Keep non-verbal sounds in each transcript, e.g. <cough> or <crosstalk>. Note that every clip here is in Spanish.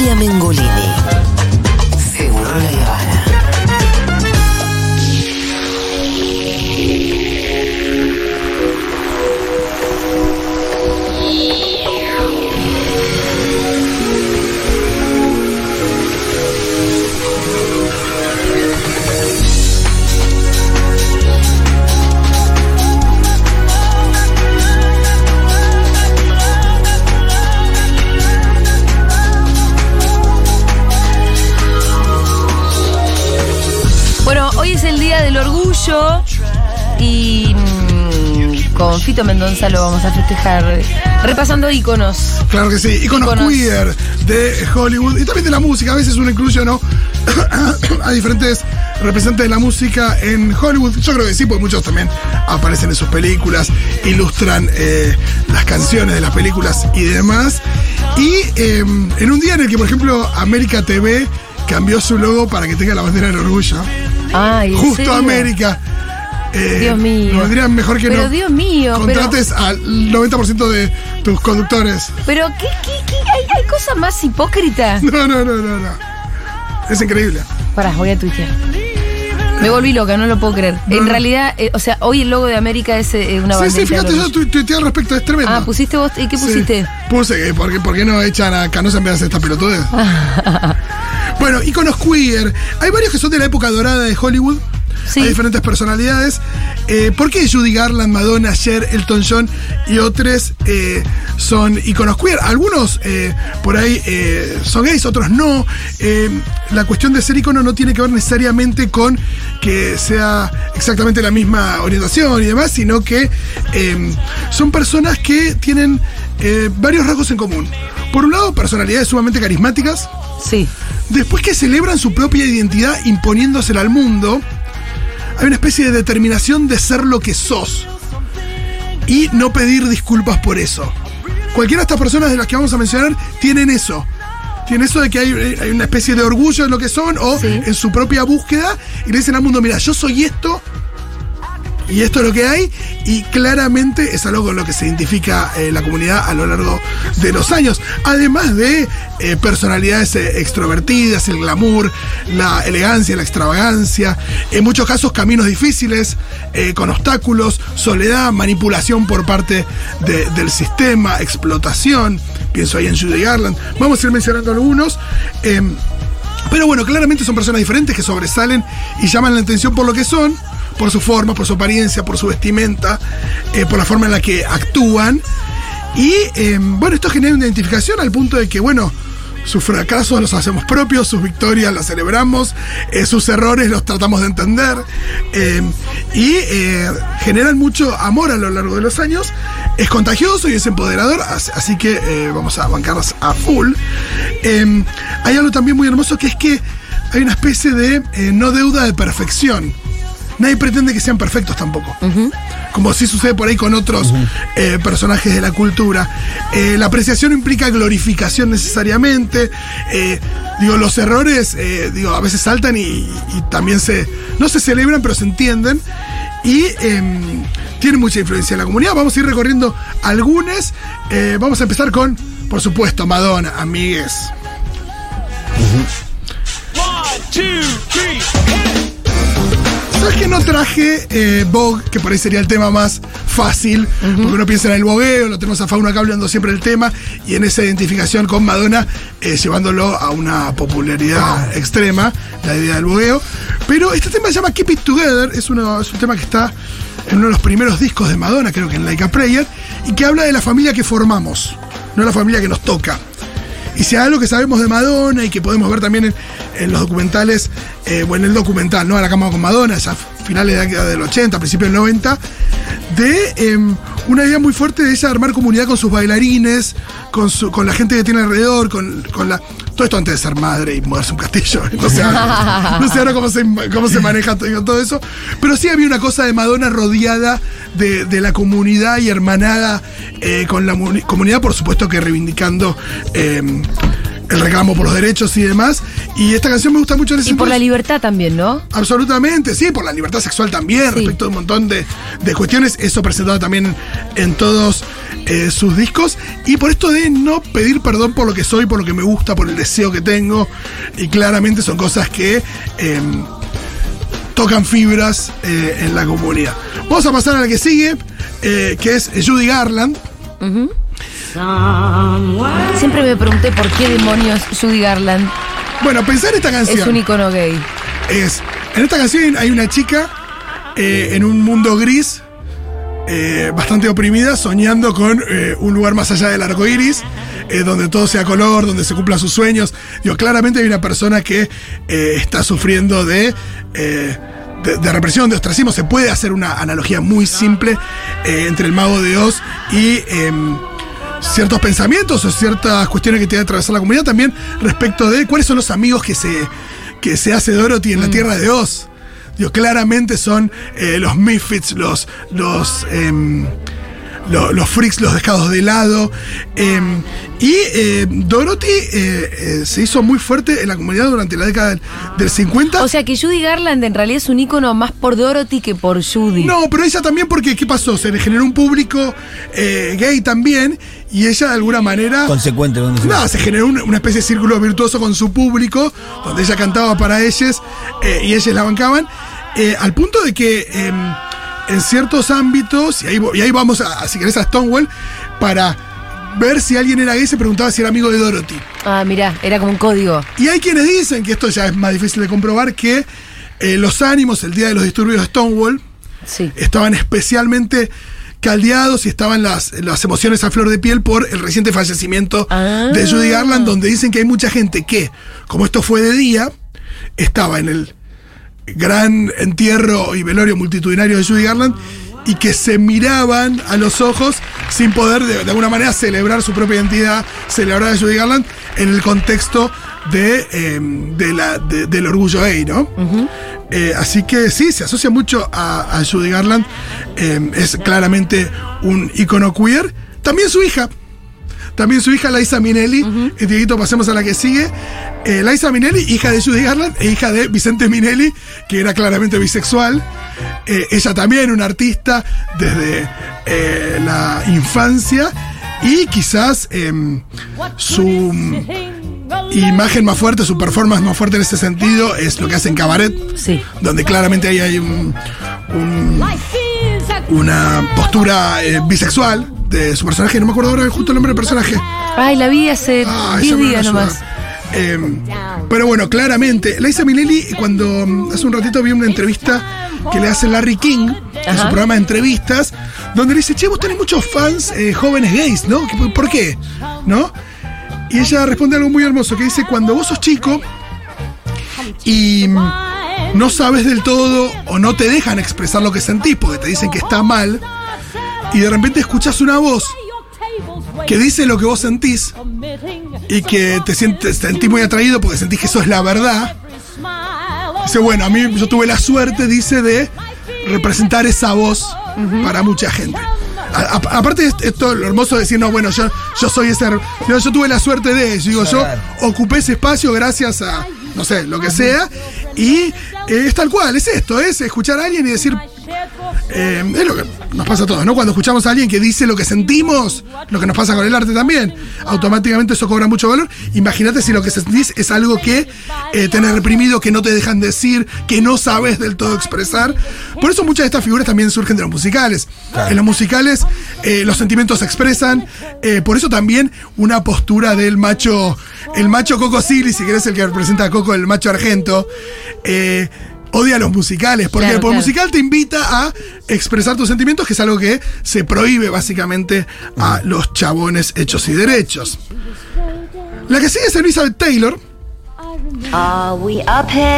Julia Mengolini. Con Fito Mendonza lo vamos a festejar repasando íconos. Claro que sí, iconos Íconos. queer de Hollywood y también de la música. A veces uno incluye ¿no? <coughs> a diferentes representantes de la música en Hollywood. Yo creo que sí, porque muchos también aparecen en sus películas, ilustran eh, las canciones de las películas y demás. Y eh, en un día en el que, por ejemplo, América TV cambió su logo para que tenga la bandera del orgullo. Ay, ¿en Justo? América. Eh, Dios mío. Nos vendría mejor que Pero no. Dios mío, pero- Contrates al 90% de tus conductores. Pero ¿qué, qué, qué? ¿Hay, hay cosas más hipócritas? <laughs> No, no, no, no, no. Es increíble. Pará, voy a tuitear. Me volví loca, no lo puedo creer. No, en no. realidad, eh, o sea, hoy el logo de América es eh, una Sí, bandera. sí, fíjate, yo tu- tuiteé al respecto, es tremendo. Ah, pusiste vos. ¿Y qué Sí. pusiste? Puse que, ¿por qué, por qué no echan a Canosa en vez de hacer estas pelotudes? <laughs> bueno, iconos queer. Hay varios que son de la época dorada de Hollywood. Sí. Hay diferentes personalidades. Eh, ¿Por qué Judy Garland, Madonna, Cher, Elton John y otros eh, son iconos queer? Algunos eh, por ahí eh, son gays, otros no. La cuestión de ser icono no tiene que ver necesariamente con que sea exactamente la misma orientación y demás, sino que son personas que tienen varios rasgos en común. Por un lado, personalidades sumamente carismáticas. Sí. Después que celebran su propia identidad imponiéndosela al mundo, hay una especie de determinación de ser lo que sos y no pedir disculpas por eso. Cualquiera de estas personas de las que vamos a mencionar tienen eso. Tienen eso de que hay, hay una especie de orgullo en lo que son o Sí. en su propia búsqueda y le dicen al mundo, mira, yo soy esto y esto es lo que hay, y claramente es algo con lo que se identifica eh, la comunidad a lo largo de los años. Además de eh, personalidades eh, extrovertidas, el glamour, la elegancia, la extravagancia, en muchos casos caminos difíciles, con obstáculos, soledad, manipulación por parte de- del sistema, explotación. Pienso ahí en Judy Garland. Vamos a ir mencionando algunos. Em, pero bueno, claramente son personas diferentes que sobresalen y llaman la atención por lo que son, por su forma, por su apariencia, por su vestimenta, eh, por la forma en la que actúan. Y eh, bueno, esto genera una identificación al punto de que, bueno, sus fracasos los hacemos propios, sus victorias las celebramos, eh, sus errores los tratamos de entender eh, y eh, generan mucho amor a lo largo de los años. Es contagioso y es empoderador, as- así que vamos a bancarlas a full. Eh, hay algo también muy hermoso que es que hay una especie de no deuda de perfección. Nadie pretende que sean perfectos tampoco. Como sí sucede por ahí con otros eh, personajes de la cultura. Eh, la apreciación implica glorificación necesariamente. Eh, digo, los errores, eh, digo, a veces saltan y, y también se. no se celebran, pero se entienden. Y em, tienen mucha influencia en la comunidad. Vamos a ir recorriendo algunas. Eh, vamos a empezar con, por supuesto, Madonna, amigues. ¿Sabes que no traje eh, Vogue, que por ahí sería el tema más fácil? Porque uno piensa en el bogueo, lo tenemos a Fauna acá hablando siempre del tema, y en esa identificación con Madonna, eh, llevándolo a una popularidad extrema, la idea del bogueo. Pero este tema se llama Keep It Together, es, uno, es un tema que está en uno de los primeros discos de Madonna, creo que en Like a Prayer, y que habla de la familia que formamos, no la familia que nos toca. Y si hay algo que sabemos de Madonna y que podemos ver también en, los documentales, eh, o en el documental, ¿no? A la cama con Madonna, ya finales del 80, principios del 90, de em, una idea muy fuerte de ella armar comunidad con sus bailarines, con, su, con la gente que tiene alrededor, con, con la. Todo esto antes de ser madre y mudarse un castillo. <laughs> No sé ahora, cómo, se, cómo se maneja todo, eso. Pero sí había una cosa de Madonna rodeada de, de la comunidad y hermanada eh, con la muni- comunidad, por supuesto que reivindicando eh, el reclamo por los derechos y demás. Y esta canción me gusta mucho en ese Y por la libertad también, ¿no? Absolutamente, sí, por la libertad sexual también, Sí. respecto a un montón de, de cuestiones. Eso presentado también en todos eh, sus discos y por esto de no pedir perdón por lo que soy, por lo que me gusta, por el deseo que tengo. Y claramente son cosas que em, tocan fibras eh, en la comunidad. Vamos a pasar a la que sigue, eh, que es Judy Garland. Siempre me pregunté por qué demonios Judy Garland Bueno, pensar esta canción. es un icono gay. es. En esta canción hay una chica eh, en un mundo gris, eh, bastante oprimida, soñando con eh, un lugar más allá del arco iris, donde todo sea color, donde se cumplan sus sueños. Digo, claramente hay una persona que está sufriendo de. de, de represión, de ostracismo, se puede hacer una analogía muy simple entre el mago de Oz y em, ciertos pensamientos o ciertas cuestiones que tiene que atravesar la comunidad también respecto de cuáles son los amigos que se, que se hace Dorothy en la tierra de Oz. Digo, claramente son eh, los misfits, los, los, em, lo- los freaks, los dejados de lado. em, y eh, Dorothy eh, eh, se hizo muy fuerte en la comunidad durante la década del, del 50. O sea que Judy Garland en realidad es un icono más por Dorothy que por Judy. No, pero ella también porque, ¿qué pasó? Se le generó un público eh, gay también y ella de alguna manera... Consecuente, ¿dónde se No, se generó un- una especie de círculo virtuoso con su público, donde ella cantaba para ellos eh, y ellos la bancaban, eh, al punto de que eh, en ciertos ámbitos, y ahí, y ahí vamos a, a, si querés, a Stonewall, para ver si alguien era gay, se preguntaba si era amigo de Dorothy. Ah, mirá, era como un código. Y hay quienes dicen, que esto ya es más difícil de comprobar, que eh, los ánimos el día de los disturbios de Stonewall Sí. estaban especialmente caldeados y estaban las, las emociones a flor de piel por el reciente fallecimiento Ah. de Judy Garland, donde dicen que hay mucha gente que, como esto fue de día, estaba en el gran entierro y velorio multitudinario de Judy Garland y que se miraban a los ojos sin poder de, de alguna manera celebrar su propia identidad, celebrar a Judy Garland en el contexto de, eh, de la, de- del orgullo gay, ¿no? Eh, así que sí, se asocia mucho a, a Judy Garland, eh, es claramente un icono queer. También su hija, también su hija Liza Minnelli. Y Dieguito, pasemos a la que sigue. Eh, Liza Minnelli, hija de Judy Garland e hija de Vicente Minnelli, que era claramente bisexual. Eh, ella también, una artista desde eh, la infancia. Y quizás em, su imagen más fuerte, su performance más fuerte en ese sentido es lo que hace en Cabaret, Sí. donde claramente ahí hay un- un una postura eh, bisexual de su personaje. No me acuerdo ahora justo el nombre del personaje. Ay, la vi hace Ah, 10 esa me días nomás. Eh, pero bueno, claramente, Liza Minnelli, cuando mm, hace un ratito vi una entrevista que le hace Larry King en su programa de entrevistas, donde le dice, che, vos tenés muchos fans eh, jóvenes gays, ¿no? ¿Por- ¿Por qué? ¿No? Y ella responde algo muy hermoso, que dice, cuando vos sos chico y mm, no sabes del todo o no te dejan expresar lo que sentís porque te dicen que está mal, y de repente escuchás una voz que dice lo que vos sentís y que te sientes, te sentís muy atraído porque sentís que eso es la verdad. Dice, bueno, a mí yo tuve la suerte, dice, de representar esa voz para mucha gente. A- a- aparte de esto, lo hermoso de decir, no, bueno, yo, yo soy ese... Yo, yo tuve la suerte de, yo digo, yo ocupé ese espacio gracias a, no sé, lo que sea, y eh, es tal cual, es esto, es escuchar a alguien y decir, eh, es lo que nos pasa a todos, ¿no? Cuando escuchamos a alguien que dice lo que sentimos, lo que nos pasa con el arte también, automáticamente eso cobra mucho valor. Imagínate si lo que sentís es algo que eh, tenés reprimido, que no te dejan decir, que no sabes del todo expresar. Por eso muchas de estas figuras también surgen de los musicales. En los musicales eh, los sentimientos se expresan, eh, por eso también una postura del macho, el macho Coco Silly, si querés el que representa a Coco, el macho argento. Odia los musicales, porque Claro, por claro. musical te invita a expresar tus sentimientos, que es algo que se prohíbe básicamente a los chabones hechos y derechos. La que sigue es Elizabeth Taylor.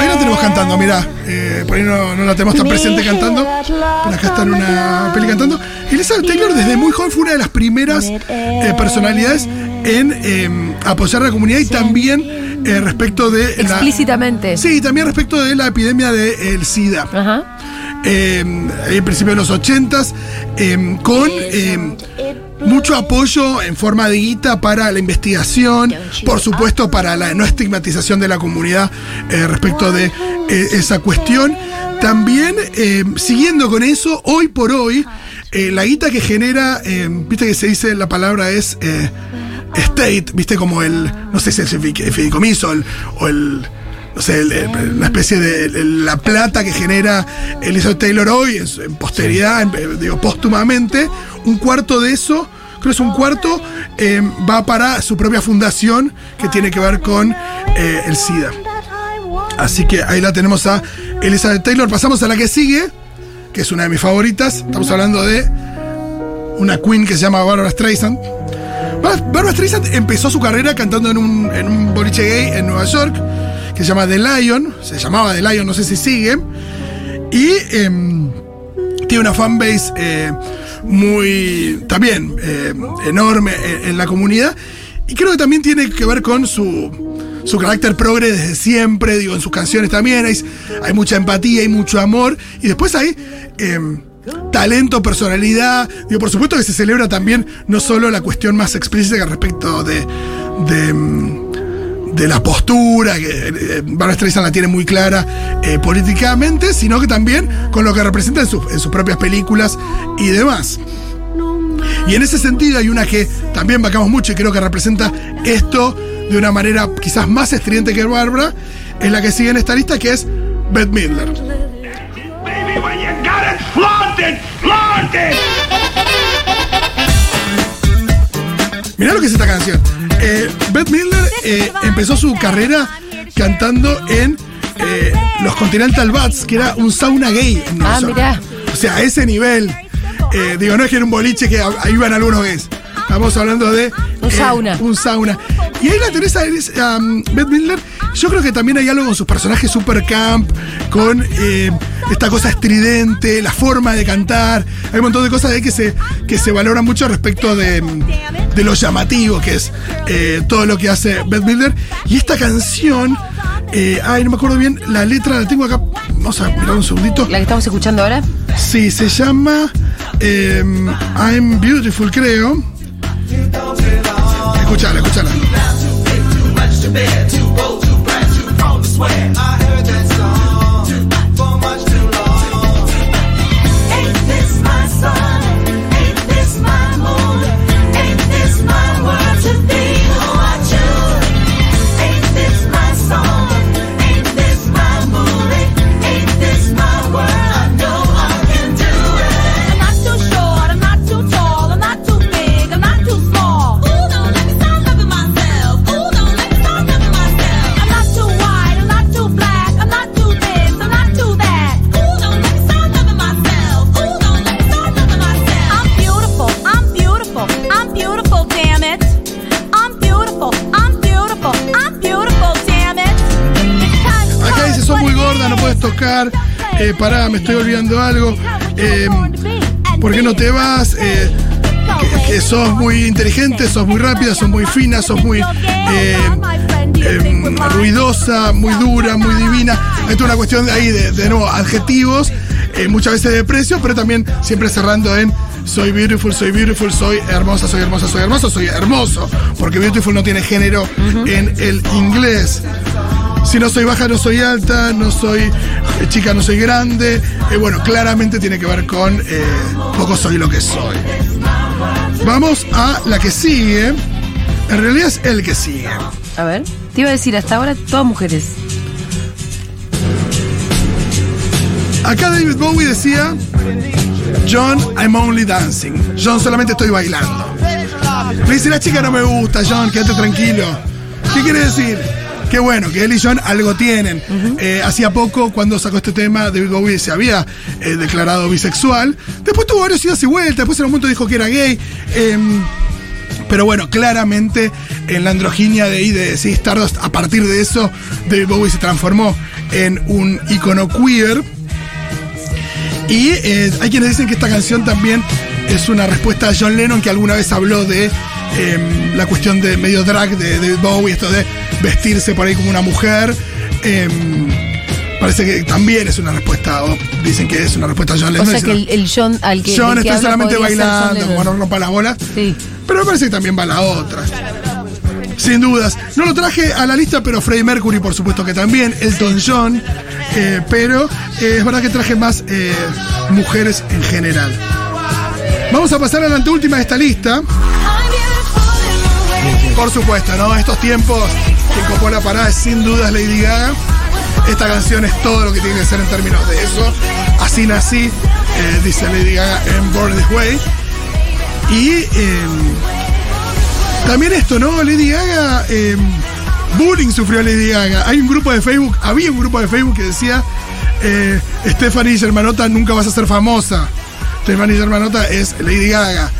Ahí la tenemos cantando, mirá. Eh, por ahí no, no la tenemos tan presente cantando. Pero acá está en una peli cantando. Elizabeth Taylor desde muy joven fue una de las primeras eh, personalidades en eh, apoyar a la comunidad y también eh, respecto de... la- Explícitamente. Sí, también respecto de la epidemia del SIDA. Ajá. Eh, en principio de los 80 con eh, mucho apoyo en forma de guita para la investigación, por supuesto para la no estigmatización de la comunidad eh, respecto de eh, esa cuestión. también, eh, siguiendo con eso, hoy por hoy, la guita que genera, viste que se dice, la palabra es state, viste como el, no sé si es el fi- el fideicomiso o el, no sé, el- el- una especie de el- la plata que genera Elizabeth Taylor hoy, en, en posteridad, en- eh, digo, póstumamente, un cuarto de eso, creo que es un cuarto, eh, va para su propia fundación que tiene que ver con eh, el SIDA. Así que ahí la tenemos a Elizabeth Taylor. Pasamos a la que sigue, que es una de mis favoritas. Estamos hablando de una queen que se llama Barbara Streisand. Bar- Barbara Streisand empezó su carrera cantando en un, en un boliche gay en Nueva York, que se llama The Lion. Se llamaba The Lion, no sé si sigue. Y em, tiene una fanbase eh, muy también eh, enorme en, en la comunidad. Y creo que también tiene que ver con su, su carácter progre desde siempre, digo, en sus canciones también hay, mucha empatía, hay mucho amor. Y después hay em, talento, personalidad. Digo, por supuesto que se celebra también no solo la cuestión más explícita respecto de, de, em, de la postura, que eh, Barbara Streisand la tiene muy clara eh, políticamente, sino que también con lo que representa en, sus- propias películas y demás. Y en ese sentido hay una que también vacamos mucho y creo que representa esto de una manera quizás más estridente que Barbara, es la que sigue en esta lista, que es Beth Midler. Mirá lo que es esta canción. Eh, Beth Midler eh, empezó su carrera cantando en eh, los Continental Bats, que era un sauna gay. en Nueva Ah, York. mirá. O sea, a ese nivel. Eh, digo, no es que era un boliche que ahí iban algunos gays. Estamos hablando de. Un eh, sauna. Un sauna. Y ahí la tenés a um, Beth Midler. Yo creo que también hay algo con sus personajes super camp, con eh, esta cosa estridente, la forma de cantar. Hay un montón de cosas ahí que se, que se valoran mucho respecto de, de lo llamativo que es eh, todo lo que hace Beth Midler. Y esta canción. eh, ay, no me acuerdo bien, la letra la tengo acá. Vamos a mirar un segundito. La que estamos escuchando ahora. Sí, se llama eh, I'm Beautiful, creo. Escuchala, escuchala. Tocar. Eh, pará, me estoy olvidando algo. Eh, ¿Por qué no te vas? Eh, que, que sos muy inteligente, sos muy rápida, sos muy fina, sos muy em, ruidosa, muy dura, muy divina. Esto es una cuestión de ahí, de, de nuevo, adjetivos, muchas veces de precio, pero también siempre cerrando en soy beautiful, soy beautiful, soy hermosa, soy hermosa, soy hermoso, soy hermoso, porque beautiful no tiene género en el inglés. Si no soy baja, no soy alta, no soy eh, chica, no soy grande. Eh, bueno, claramente tiene que ver con eh, poco soy lo que soy. Vamos a la que sigue. En realidad es el que sigue. A ver. Te iba a decir, hasta ahora todas mujeres. Acá David Bowie decía, John, I'm only dancing. John, solamente estoy bailando. Le dice, la chica no me gusta, John, quédate tranquilo. ¿Qué quiere decir? Qué bueno, que él y John algo tienen. Eh, hacía poco, cuando sacó este tema, David Bowie se había eh, declarado bisexual. Después tuvo varios idas y vueltas. Después en un momento dijo que era gay. Em, pero bueno, claramente en la androginia de ahí de sí, Stardust, a partir de eso, David Bowie se transformó en un icono queer. Y eh, hay quienes dicen que esta canción también es una respuesta a John Lennon, que alguna vez habló de eh, la cuestión de medio drag de David Bowie, esto de vestirse por ahí como una mujer. Eh, parece que también es una respuesta, o dicen que es una respuesta a John O Lennon. sea que el, el John al que. John está solamente bailando, como no rompa las bolas. Sí. Pero me parece que también va la otra. Sin dudas. No lo traje a la lista, pero Freddie Mercury, por supuesto que también. Elton John. eh, pero eh, es verdad que traje más eh, mujeres en general. Vamos a pasar a la anteúltima de esta lista. Por supuesto, ¿no? Estos tiempos que copó la parada es sin dudas Lady Gaga. Esta canción es todo lo que tiene que ser en términos de eso. Así nací, eh, dice Lady Gaga en Born This Way. Y eh, también esto, ¿no? Lady Gaga, eh, bullying sufrió Lady Gaga. Hay un grupo de Facebook, había un grupo de Facebook que decía, eh, Stephanie Germanota nunca vas a ser famosa. Stephanie Germanota es Lady Gaga.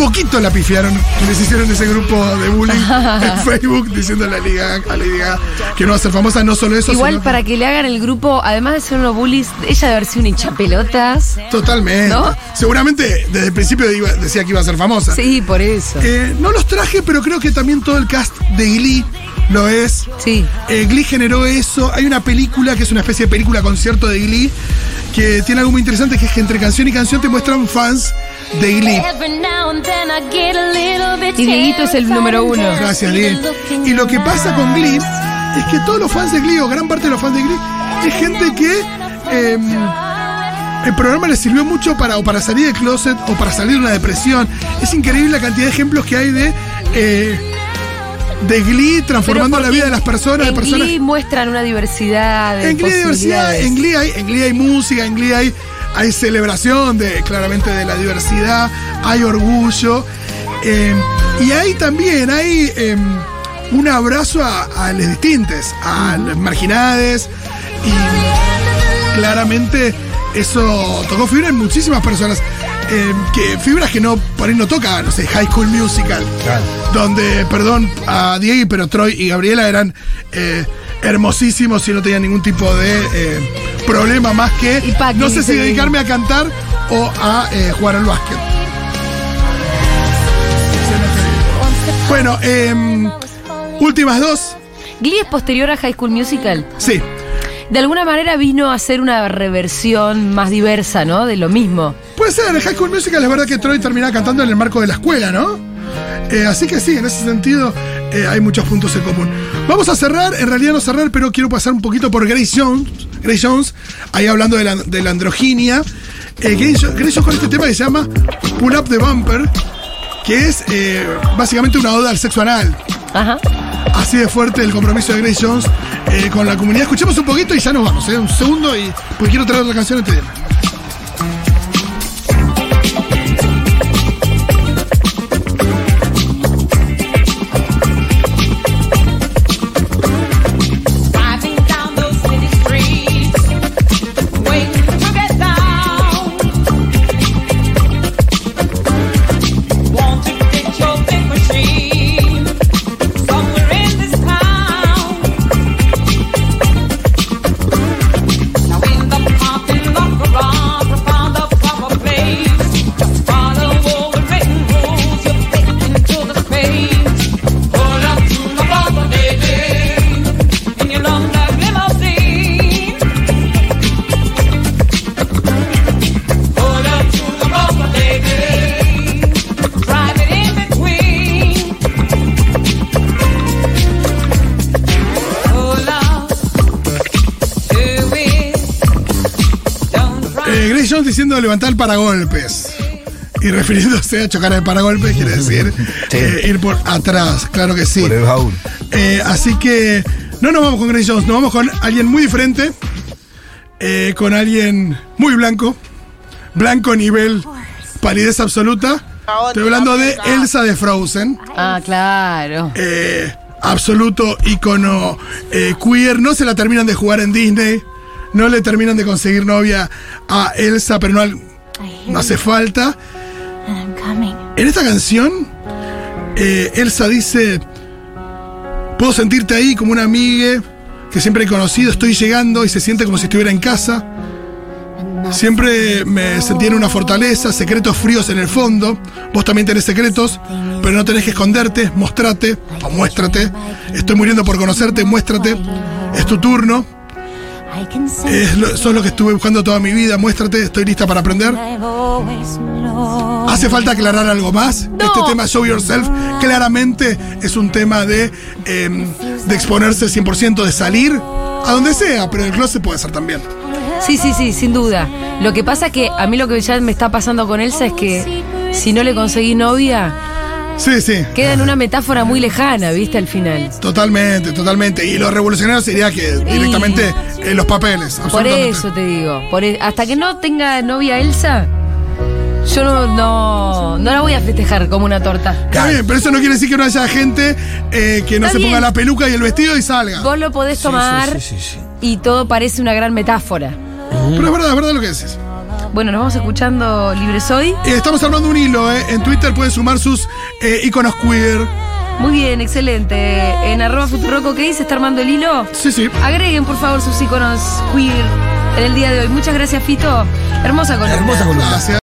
Poquito la pifiaron que les hicieron ese grupo de bullying <laughs> en Facebook diciendo a Lady Gaga, a Lady Gaga que no va a ser famosa, no solo eso, Igual sino para que le hagan el grupo, además de ser unos bullies, ella de haber sido una hinchapelotas. totalmente. ¿No? Seguramente desde el principio iba- decía que iba a ser famosa. Sí, por eso. Eh, no los traje, pero creo que también todo el cast de Glee lo es. Sí. Eh, Glee generó eso. Hay una película que es una especie de película concierto de Glee que tiene algo muy interesante que es que entre canción y canción te muestran fans de Glee. Y Dieguito es el número uno. Gracias, Diego. Y lo que pasa con Glee es que todos los fans de Glee, o gran parte de los fans de Glee, es gente que eh, el programa les sirvió mucho para, o para salir del closet o para salir de una depresión. Es increíble la cantidad de ejemplos que hay de, eh, de Glee transformando la vida de las personas. de En personas Glee muestran una diversidad de en Glee hay diversidad, posibilidades. en Glee hay, en Glee hay música, en Glee hay, hay celebración de, claramente de la diversidad, hay orgullo. eh, y hay también, hay eh, un abrazo a, los distintos, a las marginades. Y claramente eso tocó fibra en muchísimas personas. Eh, que fibras que no por ahí no toca, no sé, High School Musical. Donde, perdón a Diego, pero Troy y Gabriela eran eh, hermosísimos y no tenían ningún tipo de eh, problema más que no sé si dedicarme a cantar o a eh, jugar al básquet. Bueno, em, últimas dos. Glee es posterior a High School Musical. Sí, De alguna manera vino a ser una reversión más diversa, ¿no? De lo mismo. Puede ser, en High School Musical es verdad que Troy termina cantando en el marco de la escuela, ¿no? Eh, así que sí, en ese sentido eh, hay muchos puntos en común. Vamos a cerrar, en realidad no cerrar, pero quiero pasar un poquito por Grace Jones, Grace Jones ahí hablando de la, de la androginia. Eh, Grace, Grace Jones con este tema que se llama Pull Up the Bumper, que es eh, básicamente una oda al sexo anal. Ajá. Así de fuerte el compromiso de Grace Jones con la comunidad. Escuchemos un poquito y ya nos vamos, ¿eh? un segundo, y porque quiero traer otra canción antes de irme. Diciendo levantar paragolpes. Y refiriéndose a chocar el paragolpes, quiere decir eh, ir por atrás, claro que sí. Por el baúl. Eh, así que no nos vamos con Grace Jones, nos vamos con alguien muy diferente, eh, con alguien muy blanco, blanco nivel palidez absoluta. Estoy hablando de Elsa de Frozen. Ah, claro. eh, absoluto ícono eh, queer. No se la terminan de jugar en Disney. No le terminan de conseguir novia a Elsa, pero no, hace falta. En esta canción, eh, Elsa dice: Puedo sentirte ahí como una amiga que siempre he conocido. Estoy llegando y se siente como si estuviera en casa. Siempre me sentí en una fortaleza, secretos fríos en el fondo. Vos también tenés secretos, pero no tenés que esconderte, mostrate o muéstrate. Estoy muriendo por conocerte, muéstrate. Es tu turno. Es lo, sos lo que estuve buscando toda mi vida. Muéstrate, estoy lista para aprender. ¿Hace falta aclarar algo más? No. Este tema Show Yourself claramente es un tema de, eh, de exponerse 100%, de salir a donde sea, pero el closet puede ser también. Sí, sí, sí, sin duda. Lo que pasa es que a mí lo que ya me está pasando con Elsa es que si no le conseguí novia, Sí, sí. queda en una metáfora muy lejana, ¿viste? Al final. Totalmente, totalmente. Y lo revolucionario sería que directamente en los papeles. Por absolutamente. eso te digo. Por e- hasta que no tenga novia Elsa, yo no, no, no la voy a festejar como una torta. Está bien, pero eso no quiere decir que no haya gente eh, que no Está se ponga bien. la peluca y el vestido y salga. Vos lo podés tomar sí, sí, sí. y todo parece una gran metáfora. Pero es verdad, es verdad lo que decís. Bueno, nos vamos escuchando Libre Soy. Eh, estamos armando un hilo, eh. En Twitter pueden sumar sus eh, iconos queer. Muy bien, excelente. En arroba Futuroco, ¿qué dice? ¿Está armando el hilo? Sí, sí. Agreguen, por favor, sus iconos queer en el día de hoy. Muchas gracias, Fito. Hermosa columna. Hermosa columna. Gracias.